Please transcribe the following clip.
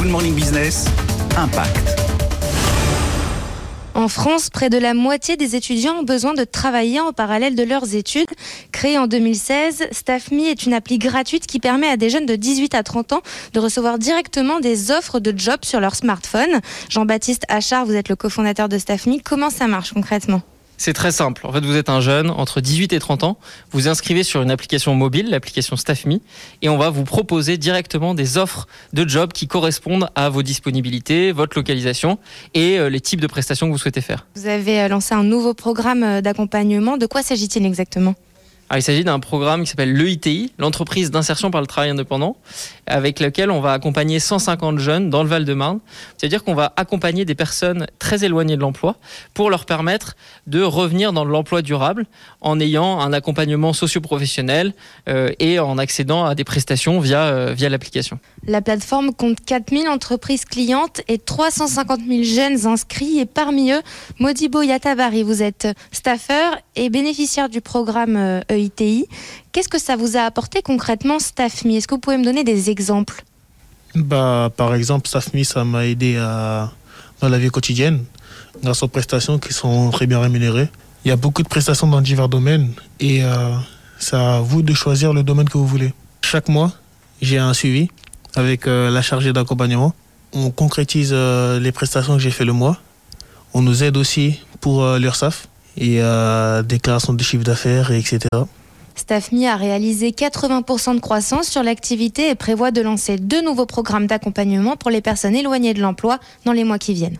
Good Morning Business, Impact. En France, près de la moitié des étudiants ont besoin de travailler en parallèle de leurs études. Créée en 2016, StaffMe est une appli gratuite qui permet à des jeunes de 18 à 30 ans de recevoir directement des offres de job sur leur smartphone. Jean-Baptiste Achard, vous êtes le cofondateur de StaffMe. Comment ça marche concrètement? C'est très simple. En fait, vous êtes un jeune entre 18 et 30 ans. Vous inscrivez sur une application mobile, l'application StaffMe, et on va vous proposer directement des offres de jobs qui correspondent à vos disponibilités, votre localisation et euh, les types de prestations que vous souhaitez faire. Vous avez euh, lancé un nouveau programme euh, d'accompagnement. De quoi s'agit-il exactement? Il s'agit d'un programme qui s'appelle l'EITI, l'entreprise d'insertion par le travail indépendant, avec lequel on va accompagner 150 jeunes dans le Val-de-Marne. C'est-à-dire qu'on va accompagner des personnes très éloignées de l'emploi pour leur permettre de revenir dans l'emploi durable en ayant un accompagnement socio-professionnel euh, et en accédant à des prestations via, euh, via l'application. La plateforme compte 4000 entreprises clientes et 350 000 jeunes inscrits. Et parmi eux, Modibo Yatabari, vous êtes staffer et bénéficiaire du programme EITI. Euh, Qu'est-ce que ça vous a apporté concrètement, StaffMe Est-ce que vous pouvez me donner des exemples? Bah, Par exemple, StaffMe, ça m'a aidé dans la vie quotidienne, grâce aux prestations qui sont très bien rémunérées. Il y a beaucoup de prestations dans divers domaines et euh, c'est à vous de choisir le domaine que vous voulez. Chaque mois, j'ai un suivi avec euh, la chargée d'accompagnement. On concrétise euh, les prestations que j'ai fait le mois. On nous aide aussi pour l'URSAF et déclaration de chiffre d'affaires, etc. StaffMe a réalisé 80% de croissance sur l'activité et prévoit de lancer deux nouveaux programmes d'accompagnement pour les personnes éloignées de l'emploi dans les mois qui viennent.